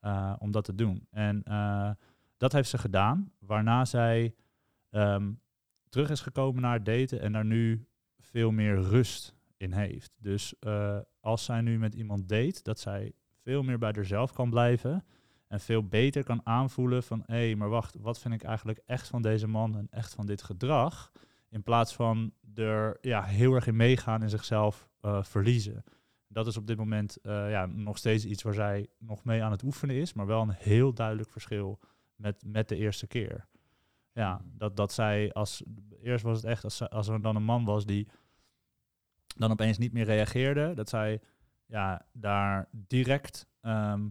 eh, om dat te doen. En eh, dat heeft ze gedaan, waarna zij ehm, terug is gekomen naar daten en daar nu veel meer rust in heeft. Dus als zij nu met iemand date, dat zij veel meer bij haarzelf kan blijven en veel beter kan aanvoelen van hé, hey, maar wacht, wat vind ik eigenlijk echt van deze man en echt van dit gedrag? In plaats van er ja, heel erg in meegaan en zichzelf eh, verliezen. Dat is op dit moment eh, ja, nog steeds iets waar zij nog mee aan het oefenen is, maar wel een heel duidelijk verschil met, met de eerste keer. Ja, dat, dat zij als. Eerst was het echt als, als er dan een man was die dan opeens niet meer reageerde, dat zij ja, daar direct ehm,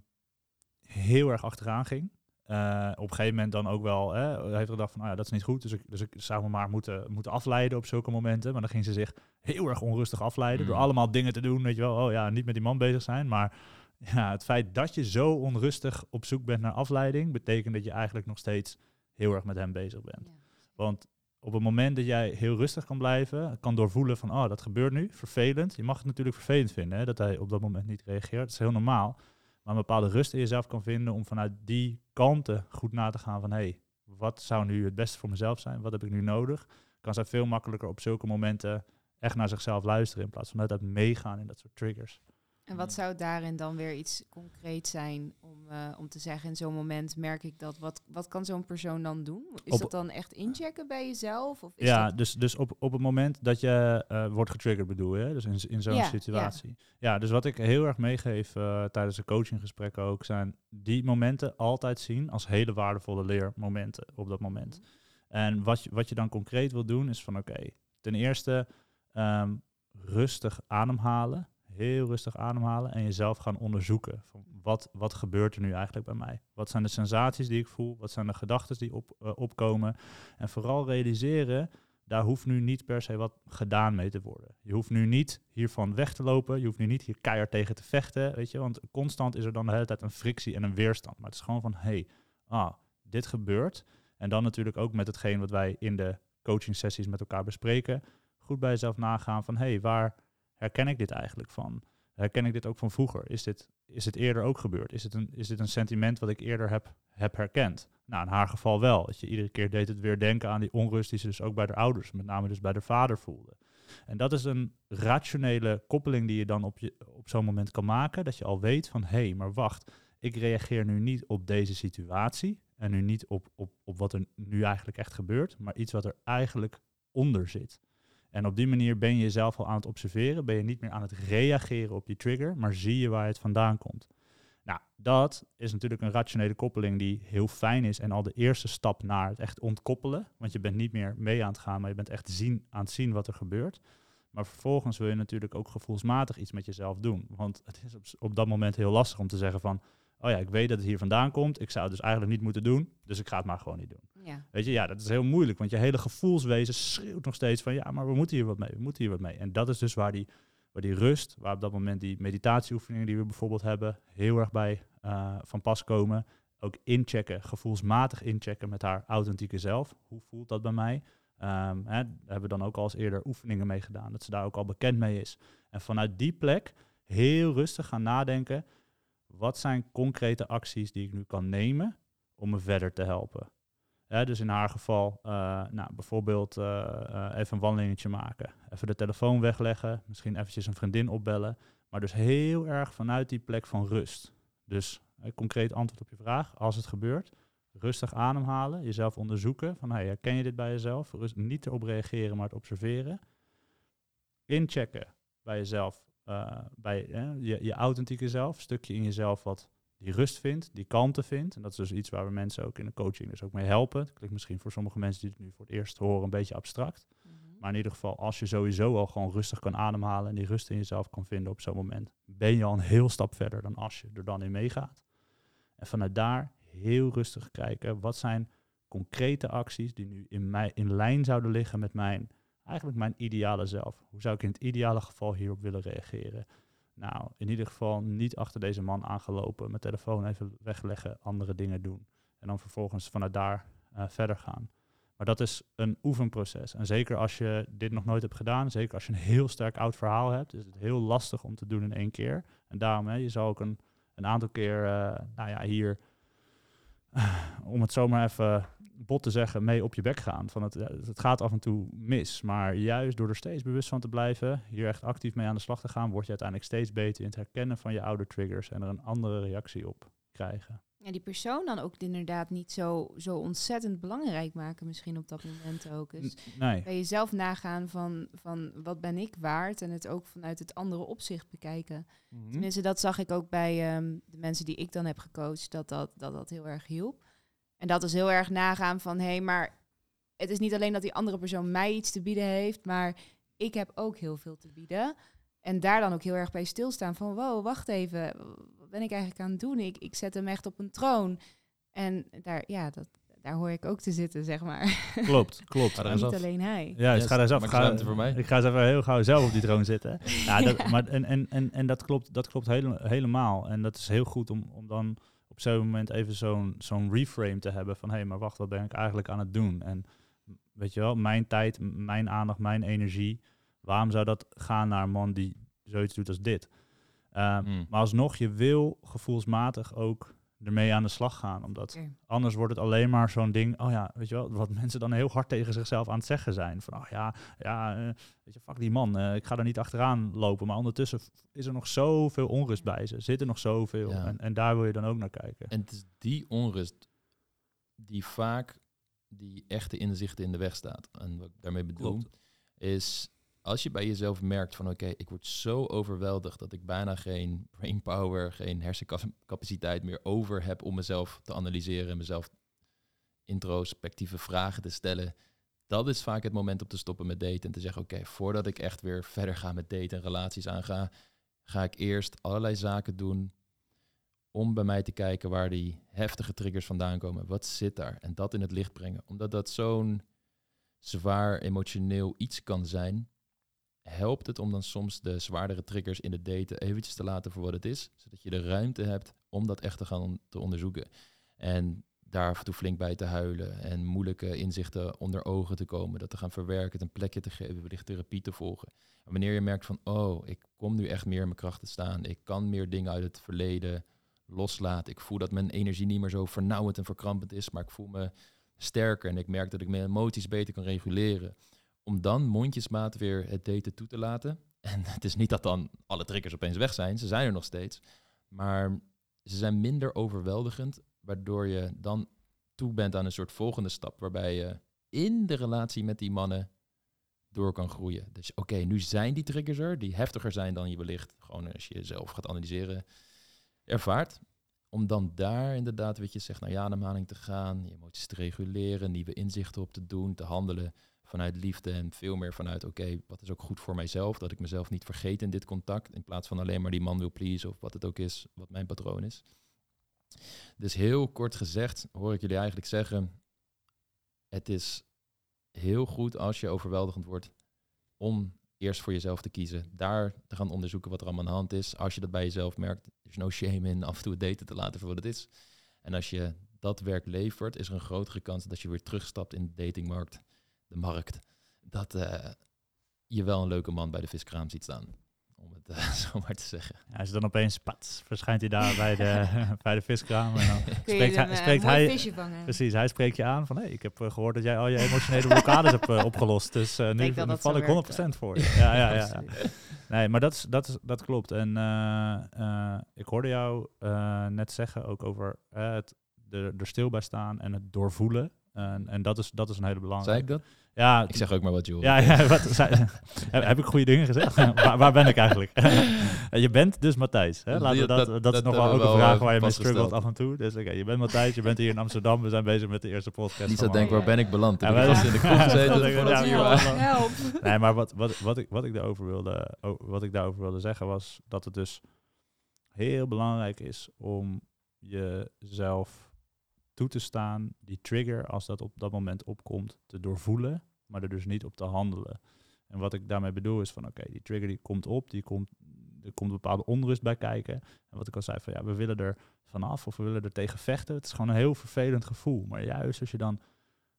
heel erg achteraan ging. Eh, op een gegeven moment dan ook wel hè, heeft gedacht van, nou ja, dat is niet goed. Dus ik, dus ik zou me maar moeten, moeten afleiden op zulke momenten. Maar dan ging ze zich heel erg onrustig afleiden door Mm. allemaal dingen te doen. Weet je wel, oh ja, niet met die man bezig zijn. Maar ja, het feit dat je zo onrustig op zoek bent naar afleiding, betekent dat je eigenlijk nog steeds heel erg met hem bezig bent. Ja. Want op het moment dat jij heel rustig kan blijven, kan doorvoelen van, oh, dat gebeurt nu, vervelend. Je mag het natuurlijk vervelend vinden, hè, dat hij op dat moment niet reageert. Dat is heel normaal. Maar een bepaalde rust in jezelf kan vinden om vanuit die kanten goed na te gaan van, hé, hey, wat zou nu het beste voor mezelf zijn? Wat heb ik nu nodig? Kan zij veel makkelijker op zulke momenten echt naar zichzelf luisteren in plaats van uit meegaan in dat soort triggers. En wat zou daarin dan weer iets concreet zijn om, eh, om te zeggen, in zo'n moment merk ik dat, wat, wat kan zo'n persoon dan doen? Is Op- dat dan echt inchecken bij jezelf? Of is ja, dat, dus, dus op, op het moment dat je eh, wordt getriggerd bedoel je, dus in, in zo'n Ja, situatie. Ja. dus wat ik heel erg meegeef eh, tijdens de coachinggesprekken ook, zijn die momenten altijd zien als hele waardevolle leermomenten op dat moment. En wat je, wat je dan concreet wil doen is van oké, ten eerste ehm, rustig ademhalen, heel rustig ademhalen en jezelf gaan onderzoeken. Van wat, wat gebeurt er nu eigenlijk bij mij? Wat zijn de sensaties die ik voel? Wat zijn de gedachten die op, eh, opkomen? En vooral realiseren daar hoeft nu niet per se wat gedaan mee te worden. Je hoeft nu niet hiervan weg te lopen. Je hoeft nu niet hier keihard tegen te vechten. Weet je, want constant is er dan de hele tijd een frictie en een weerstand. Maar het is gewoon van: hey, ah, dit gebeurt. En dan natuurlijk ook met hetgeen wat wij in de coaching sessies met elkaar bespreken. Goed bij jezelf nagaan van: hey, waar herken ik dit eigenlijk van? Herken ik dit ook van vroeger? Is dit, is dit eerder ook gebeurd? Is dit, een, is dit een sentiment wat ik eerder heb, heb herkend? Nou, in haar geval wel. Dat je iedere keer deed het weer denken aan die onrust die ze dus ook bij de ouders, met name dus bij de vader voelde. En dat is een rationele koppeling die je dan op, je, op zo'n moment kan maken. Dat je al weet van, hé, hey, maar wacht, ik reageer nu niet op deze situatie. En nu niet op, op, op wat er nu eigenlijk echt gebeurt, maar iets wat er eigenlijk onder zit. En op die manier ben je jezelf al aan het observeren, ben je niet meer aan het reageren op die trigger, maar zie je waar het vandaan komt. Nou, dat is natuurlijk een rationele koppeling die heel fijn is en al de eerste stap naar het echt ontkoppelen. Want je bent niet meer mee aan het gaan, maar je bent echt zien, aan het zien wat er gebeurt. Maar vervolgens wil je natuurlijk ook gevoelsmatig iets met jezelf doen. Want het is op, op dat moment heel lastig om te zeggen van, oh ja, ik weet dat het hier vandaan komt. Ik zou het dus eigenlijk niet moeten doen, dus ik ga het maar gewoon niet doen. Ja. Weet je, ja, dat is heel moeilijk, want je hele gevoelswezen schreeuwt nog steeds van, ja, maar we moeten hier wat mee, we moeten hier wat mee. En dat is dus waar die, waar die rust, waar op dat moment die meditatieoefeningen die we bijvoorbeeld hebben, heel erg bij uh, van pas komen. Ook inchecken, gevoelsmatig inchecken met haar authentieke zelf. Hoe voelt dat bij mij? Um, hè, daar hebben we dan ook al eens eerder oefeningen mee gedaan, dat ze daar ook al bekend mee is. En vanuit die plek heel rustig gaan nadenken, wat zijn concrete acties die ik nu kan nemen om me verder te helpen? dus in haar geval, uh, nou, bijvoorbeeld uh, uh, even een wandelingetje maken. Even de telefoon wegleggen, misschien eventjes een vriendin opbellen. Maar dus heel erg vanuit die plek van rust. Dus een concreet antwoord op je vraag, als het gebeurt, rustig ademhalen, jezelf onderzoeken. Van, hey, herken je dit bij jezelf? Rust, niet erop reageren, maar het observeren. Inchecken bij jezelf, bij je, je authentieke zelf, stukje in jezelf wat die rust vindt, die kalmte vindt. En dat is dus iets waar we mensen ook in de coaching dus ook mee helpen. Het klinkt misschien voor sommige mensen die het nu voor het eerst horen een beetje abstract. Mm -hmm. Maar in ieder geval, als je sowieso al gewoon rustig kan ademhalen en die rust in jezelf kan vinden op zo'n moment, ben je al een heel stap verder dan als je er dan in meegaat. En vanuit daar heel rustig kijken, wat zijn concrete acties die nu in, mij, in lijn zouden liggen met mijn, eigenlijk mijn ideale zelf. Hoe zou ik in het ideale geval hierop willen reageren? Nou, in ieder geval niet achter deze man aangelopen. Mijn telefoon even wegleggen, andere dingen doen. En dan vervolgens vanuit daar uh, verder gaan. Maar dat is een oefenproces. En zeker als je dit nog nooit hebt gedaan, zeker als je een heel sterk oud verhaal hebt, is het heel lastig om te doen in één keer. En daarom, hè, je zal ook een, een aantal keer, uh, nou ja, hier, om het zomaar even bot te zeggen, mee op je bek gaan. Van het, het gaat af en toe mis. Maar juist door er steeds bewust van te blijven, hier echt actief mee aan de slag te gaan, word je uiteindelijk steeds beter in het herkennen van je oude triggers en er een andere reactie op krijgen. Ja, die persoon dan ook inderdaad niet zo, zo ontzettend belangrijk maken, misschien op dat moment ook. Dus nee. bij jezelf nagaan van, van wat ben ik waard en het ook vanuit het andere opzicht bekijken. Mm-hmm. Tenminste, dat zag ik ook bij um, de mensen die ik dan heb gecoacht, dat dat, dat, dat heel erg hielp. En dat is heel erg nagaan van, hé, hey, maar het is niet alleen dat die andere persoon mij iets te bieden heeft, maar ik heb ook heel veel te bieden. En daar dan ook heel erg bij stilstaan van, wow, wacht even, ben ik eigenlijk aan het doen? Ik, ik zet hem echt op een troon. En daar, ja, dat, daar hoor ik ook te zitten, zeg maar. Klopt, klopt. Maar niet alleen hij. Ja, dus ga daar zelf ga, voor mij. Ik ga eens even heel gauw zelf op die troon zitten. ja, dat, maar, en, en, en, en dat klopt, dat klopt hele, helemaal. En dat is heel goed om, om dan op zo'n moment even zo'n zo'n reframe te hebben van hé, hey, maar wacht, wat ben ik eigenlijk aan het doen? En weet je wel, mijn tijd, mijn aandacht, mijn energie, waarom zou dat gaan naar een man die zoiets doet als dit? Uh, mm. Maar alsnog, je wil gevoelsmatig ook ermee aan de slag gaan. Omdat okay. anders wordt het alleen maar zo'n ding, oh ja, weet je wel, wat mensen dan heel hard tegen zichzelf aan het zeggen zijn. Van, oh ja, ja, uh, weet je, fuck die man, uh, ik ga er niet achteraan lopen. Maar ondertussen is er nog zoveel onrust bij ze, zit er nog zoveel. Ja. En, en daar wil je dan ook naar kijken. En het is die onrust die vaak die echte inzichten in de weg staat. En wat ik daarmee bedoel, Klopt. is als je bij jezelf merkt van oké, ik word zo overweldigd dat ik bijna geen brainpower, geen hersencapaciteit meer over heb om mezelf te analyseren en mezelf introspectieve vragen te stellen. Dat is vaak het moment om te stoppen met daten en te zeggen oké, voordat ik echt weer verder ga met daten en relaties aanga, ga ik eerst allerlei zaken doen om bij mij te kijken waar die heftige triggers vandaan komen. Wat zit daar? En dat in het licht brengen. Omdat dat zo'n zwaar emotioneel iets kan zijn, helpt het om dan soms de zwaardere triggers in het daten eventjes te laten voor wat het is, zodat je de ruimte hebt om dat echt te gaan te onderzoeken. En daar af en toe flink bij te huilen en moeilijke inzichten onder ogen te komen, dat te gaan verwerken, het een plekje te geven, wellicht therapie te volgen. En wanneer je merkt van, oh, ik kom nu echt meer in mijn kracht te staan, ik kan meer dingen uit het verleden loslaten, ik voel dat mijn energie niet meer zo vernauwend en verkrampend is, maar ik voel me sterker en ik merk dat ik mijn emoties beter kan reguleren. Om dan mondjesmaat weer het daten toe te laten. En het is niet dat dan alle triggers opeens weg zijn, ze zijn er nog steeds. Maar ze zijn minder overweldigend, waardoor je dan toe bent aan een soort volgende stap, waarbij je in de relatie met die mannen door kan groeien. Dus oké, nu zijn die triggers er, die heftiger zijn dan je wellicht gewoon als je zelf gaat analyseren ervaart. Om dan daar inderdaad, weet je, zeg naar je ademhaling te gaan, je emoties te reguleren, nieuwe inzichten op te doen, te handelen vanuit liefde en veel meer vanuit, oké, wat is ook goed voor mijzelf, dat ik mezelf niet vergeet in dit contact, in plaats van alleen maar die man wil pleasen of wat het ook is, wat mijn patroon is. Dus heel kort gezegd hoor ik jullie eigenlijk zeggen, het is heel goed als je overweldigend wordt om eerst voor jezelf te kiezen. Daar te gaan onderzoeken wat er allemaal aan de hand is. Als je dat bij jezelf merkt, er is no shame in af en toe daten te laten voor wat het is. En als je dat werk levert, is er een grotere kans dat je weer terugstapt in de datingmarkt, de markt. Dat eh, je wel een leuke man bij de viskraam ziet staan. Om het eh, zo maar te zeggen. Ja, als dan opeens, pats, verschijnt hij daar bij de, bij de viskraam. En dan spreekt hij, eh, spreekt hij visje vangen. Precies, hij spreekt je aan van hey, ik heb eh, gehoord dat jij al je emotionele blokkades hebt opgelost. Dus eh, nu, dat val ik 100% werkt, voor je. Ja, ja, ja. Nee, maar dat, is, dat, is, dat klopt. En eh, eh, ik hoorde jou eh, net zeggen ook over eh, het er, er stil bij staan en het doorvoelen. En, en dat, is, dat is een hele belangrijke. Zei ik dat? Ja, Ik zeg ook maar wat, joh. ja, ja wat, zei- heb, ik goede dingen gezegd? waar, waar ben ik eigenlijk? je bent dus Matthijs. Hè? Laten we dat, Dat- dat, is dat nog wel ook een vraag eh, waar je mee struggelt af en toe. Dus oké, je bent Matthijs, je bent hier in Amsterdam. We zijn bezig met de eerste podcast. Lisa van denkt, waar ben ik beland? Ja, ik in de kroeg gezeten voordat we hier waren? Nee, maar wat, wat, wat, ik, wat, ik daarover wilde, o- wat ik daarover wilde zeggen was dat het dus heel belangrijk is om jezelf toe te staan, die trigger, als dat op dat moment opkomt, te doorvoelen, maar er dus niet op te handelen. En wat ik daarmee bedoel is van, oké, die trigger die komt op, die komt, er komt een bepaalde onrust bij kijken. En wat ik al zei, van ja, we willen er vanaf of we willen er tegen vechten. Het is gewoon een heel vervelend gevoel. Maar juist als je dan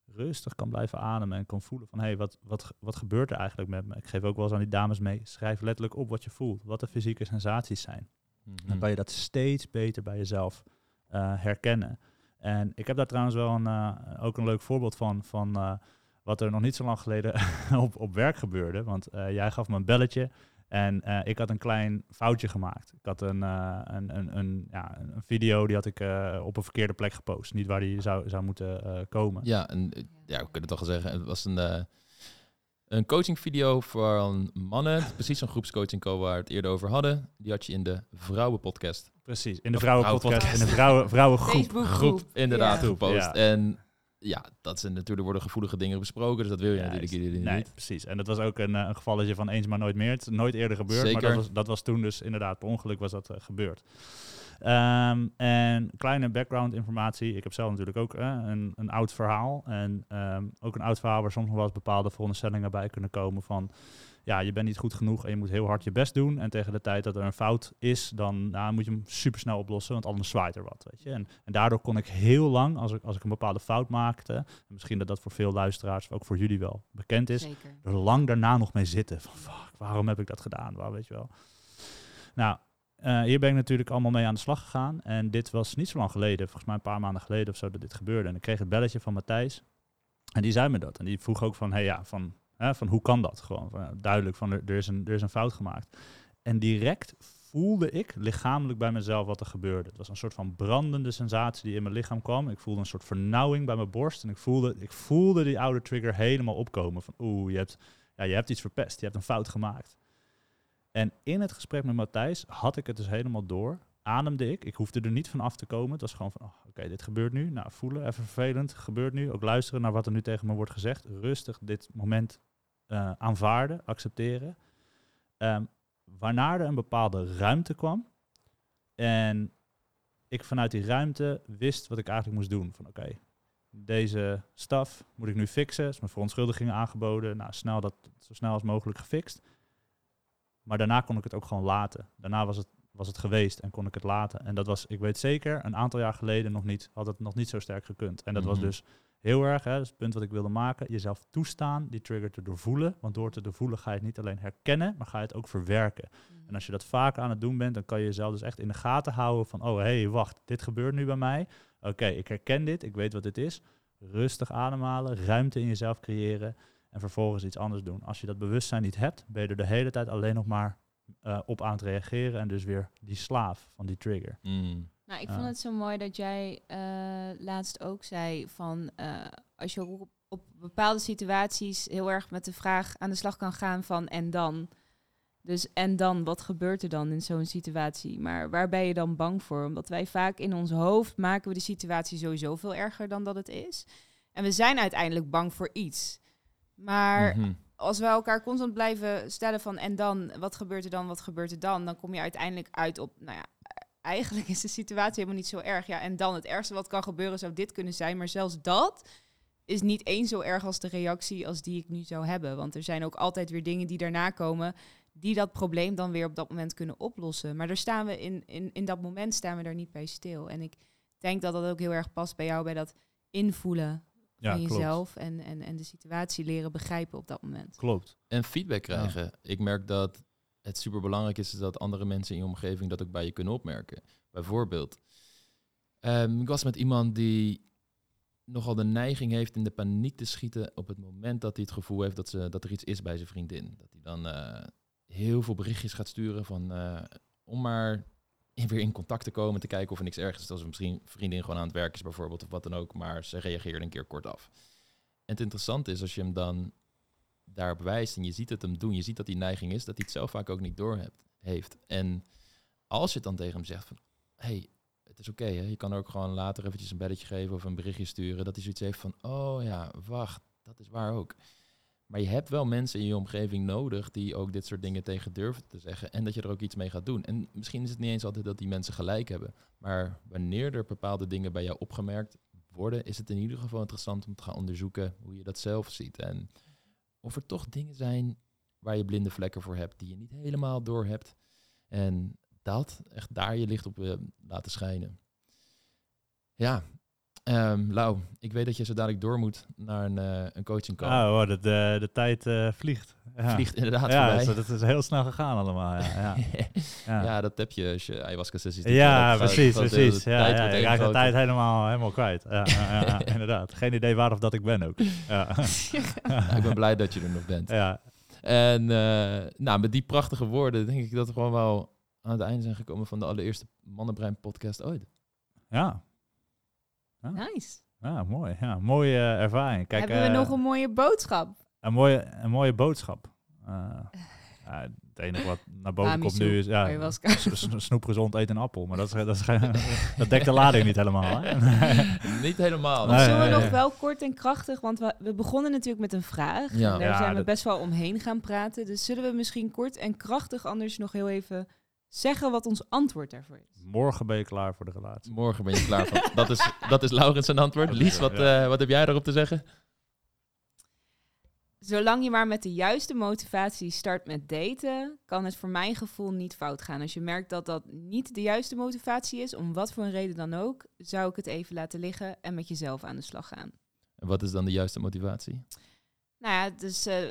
rustig kan blijven ademen en kan voelen van hé, hey, wat, wat, wat gebeurt er eigenlijk met me? Ik geef ook wel eens aan die dames mee, schrijf letterlijk op wat je voelt, wat de fysieke sensaties zijn. Mhm. Dan kan je dat steeds beter bij jezelf eh, herkennen. En ik heb daar trouwens wel een, eh, ook een leuk voorbeeld van, van eh, wat er nog niet zo lang geleden op, op werk gebeurde. Want eh, jij gaf me een belletje en ik had een klein foutje gemaakt. Ik had een, een, een, een, ja, een video, die had ik op een verkeerde plek gepost. Niet waar die zou, zou moeten komen. Ja, en, ja, we kunnen toch wel zeggen. Het was een, een coachingvideo voor mannen. Precies zo'n groepscoaching waar we het eerder over hadden. Die had je in de vrouwenpodcast. Precies, in de vrouwenpodcast, in de vrouwen, vrouwengroep. Facebookgroep. Inderdaad, Ja. gepost. Ja. En ja, dat zijn natuurlijk worden gevoelige dingen besproken. Dus dat wil je Juist. natuurlijk jullie Nee, niet. precies. En dat was ook een, eh, een gevalletje van eens maar nooit meer. Het is nooit eerder gebeurd, maar Zeker. dat was, dat was toen dus inderdaad per ongeluk was dat eh, gebeurd. Ehm, en kleine background informatie. Ik heb zelf natuurlijk ook eh, een, een oud verhaal. En ehm, ook een oud verhaal waar soms nog wel eens bepaalde veronderstellingen bij kunnen komen van... Ja, je bent niet goed genoeg en je moet heel hard je best doen. En tegen de tijd dat er een fout is, dan nou, moet je hem super snel oplossen, want anders zwaait er wat. Weet je? En, en daardoor kon ik heel lang, als ik, als ik een bepaalde fout maakte, en misschien dat dat voor veel luisteraars, ook voor jullie wel bekend is, Zeker. er lang daarna nog mee zitten. Van fuck, waarom heb ik dat gedaan? Waar, weet je wel. Nou, eh, hier ben ik natuurlijk allemaal mee aan de slag gegaan. En dit was niet zo lang geleden, volgens mij een paar maanden geleden of zo, dat dit gebeurde. En ik kreeg het belletje van Matthijs. En die zei me dat. En die vroeg ook van, hey, ja, van, van hoe kan dat? Gewoon van, duidelijk, van, er, er, is een, er is een fout gemaakt. En direct voelde ik lichamelijk bij mezelf wat er gebeurde. Het was een soort van brandende sensatie die in mijn lichaam kwam. Ik voelde een soort vernauwing bij mijn borst. En ik voelde, ik voelde die oude trigger helemaal opkomen. Van oeh, je hebt, ja, je hebt iets verpest. Je hebt een fout gemaakt. En in het gesprek met Matthijs had ik het dus helemaal door. Ademde ik. Ik hoefde er niet van af te komen. Het was gewoon van, oh, oké, dit gebeurt nu. Nou, voelen, even vervelend. Gebeurt nu. Ook luisteren naar wat er nu tegen me wordt gezegd. Rustig dit moment eh, aanvaarden, accepteren. Ehm, waarna er een bepaalde ruimte kwam. En ik vanuit die ruimte wist wat ik eigenlijk moest doen. Van oké, deze staf moet ik nu fixen. Is mijn verontschuldiging aangeboden. Nou, snel dat, zo snel als mogelijk gefixt. Maar daarna kon ik het ook gewoon laten. Daarna was het, was het geweest en kon ik het laten. En dat was, ik weet zeker, een aantal jaar geleden nog niet, had het nog niet zo sterk gekund. En dat was Mhm. dus heel erg, hè, dat is het punt wat ik wilde maken, jezelf toestaan die trigger te doorvoelen. Want door te doorvoelen ga je het niet alleen herkennen, maar ga je het ook verwerken. Mhm. En als je dat vaak aan het doen bent, dan kan je jezelf dus echt in de gaten houden van, oh hé, hey, wacht, dit gebeurt nu bij mij. Oké, ik herken dit, ik weet wat dit is. Rustig ademhalen, ruimte in jezelf creëren en vervolgens iets anders doen. Als je dat bewustzijn niet hebt, ben je er de hele tijd alleen nog maar eh, op aan het reageren en dus weer die slaaf van die trigger. Mm. Nou, ik vond het zo mooi dat jij eh, laatst ook zei van eh, als je op bepaalde situaties heel erg met de vraag aan de slag kan gaan van en dan. Dus en dan, wat gebeurt er dan in zo'n situatie? Maar waar ben je dan bang voor? Omdat wij vaak in ons hoofd maken we de situatie sowieso veel erger dan dat het is. En we zijn uiteindelijk bang voor iets. Maar Mhm. als we elkaar constant blijven stellen van en dan, wat gebeurt er dan, wat gebeurt er dan, dan kom je uiteindelijk uit op, nou ja, eigenlijk is de situatie helemaal niet zo erg. Ja, en dan het ergste wat kan gebeuren zou dit kunnen zijn, maar zelfs dat is niet eens zo erg als de reactie als die ik nu zou hebben. Want er zijn ook altijd weer dingen die daarna komen die dat probleem dan weer op dat moment kunnen oplossen. Maar daar staan we in, in, in dat moment staan we daar niet bij stil. En ik denk dat dat ook heel erg past bij jou, bij dat invoelen Ja, van jezelf en, en, en de situatie leren begrijpen op dat moment. Klopt. En feedback krijgen. Ik merk dat het super belangrijk is dat andere mensen in je omgeving dat ook bij je kunnen opmerken. Bijvoorbeeld, ehm, ik was met iemand die nogal de neiging heeft in de paniek te schieten op het moment dat hij het gevoel heeft dat, ze, dat er iets is bij zijn vriendin. Dat hij dan eh, heel veel berichtjes gaat sturen van, eh, om maar weer in contact te komen, te kijken of er niks ergens is. Als misschien vriendin gewoon aan het werk is bijvoorbeeld of wat dan ook, maar ze reageert een keer kort af. En het interessante is als je hem dan daarop wijst en je ziet het hem doen, je ziet dat die neiging is, dat hij het zelf vaak ook niet door hebt, heeft. En als je het dan tegen hem zegt van, hey, het is oké, je kan ook gewoon later eventjes een belletje geven of een berichtje sturen, dat hij zoiets heeft van, oh ja, wacht, dat is waar ook. Maar je hebt wel mensen in je omgeving nodig die ook dit soort dingen tegen durven te zeggen en dat je er ook iets mee gaat doen. En misschien is het niet eens altijd dat die mensen gelijk hebben, maar wanneer er bepaalde dingen bij jou opgemerkt worden, is het in ieder geval interessant om te gaan onderzoeken hoe je dat zelf ziet. En of er toch dingen zijn waar je blinde vlekken voor hebt, die je niet helemaal door hebt. En dat, echt daar je licht op eh, laten schijnen. Ja, Ehm Lau, ik weet dat je zo dadelijk door moet naar een, eh, een coaching call. Ah, oh, de, de, de tijd eh, vliegt. Ja. Vliegt inderdaad ja, voorbij. dat, dat is heel snel gegaan allemaal. Ja, ja. ja. dat heb je als je ayahuasca sessies Ja, precies, de precies. Ja, ja, ik raak de tijd helemaal, helemaal kwijt. Ja, ja, ja, ja, inderdaad. Geen idee waar of dat ik ben ook. Ja. Ik ben blij dat je er nog bent. ja. En eh, nou, met die prachtige woorden denk ik dat we gewoon wel aan het einde zijn gekomen van de allereerste Mannenbrein podcast ooit. Ja. Nice. ja, mooi. Ja, mooie eh, ervaring. Kijk, Hebben we eh, nog een mooie boodschap? een, mooie, een mooie boodschap. Eh, ja, het enige wat naar boven komt nu is... Ja, ayahuasca. s- s- snoepgezond eet een appel. Maar dat, is, dat, is, dat dekt de lading niet helemaal. Hè? Niet helemaal. Nee, Zullen we nee, nog nee. wel kort en krachtig, want we, we begonnen natuurlijk met een vraag. Ja. Daar Ja, zijn we dat- best wel omheen gaan praten. Dus zullen we misschien kort en krachtig anders nog heel even zeggen wat ons antwoord daarvoor is? Morgen ben je klaar voor de relatie. Morgen ben je klaar van. Dat is, dat is Laurens zijn antwoord. Lies, wat, eh, wat heb jij daarop te zeggen? Zolang je maar met de juiste motivatie start met daten, kan het voor mijn gevoel niet fout gaan. Als je merkt dat dat niet de juiste motivatie is, om wat voor een reden dan ook, zou ik het even laten liggen en met jezelf aan de slag gaan. En wat is dan de juiste motivatie? Nou ja, dus eh,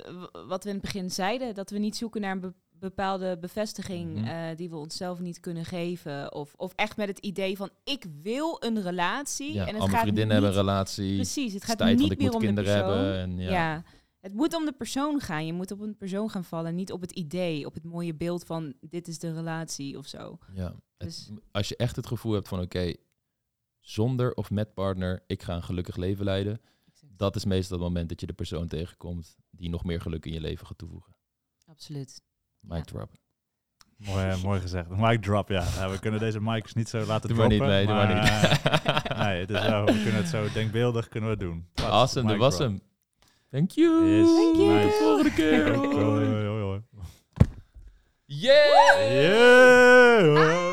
wat we in het begin zeiden, dat we niet zoeken naar een bepaalde bevestiging eh, die we onszelf niet kunnen geven. Of, of echt met het idee van ik wil een relatie. Ja, en het gaat vriendinnen niet, hebben een relatie. Precies, het gaat tijd, niet meer om de kinderen persoon. hebben. En ja. Ja. het moet om de persoon gaan. Je moet op een persoon gaan vallen, niet op het idee, op het mooie beeld van dit is de relatie of zo. Ja. Het- Dus- als je echt het gevoel hebt van oké, zonder of met partner, ik ga een gelukkig leven leiden. Dat is meestal het moment dat je de persoon tegenkomt die nog meer geluk in je leven gaat toevoegen. Absoluut. Mic Ja. drop. Mooi, eh, mooi gezegd. Mic drop, ja. Ja, We kunnen deze mics niet zo laten Doe maar niet mee, doe maar niet. eh, nee, het is zo, we kunnen het zo denkbeeldig kunnen we doen. Pas, Awesome, dat mic was hem. Thank you. Yes, Thank you. nice. Tot de volgende keer. Hoi, hoi, hoi, hoi. Yeah! Yeah!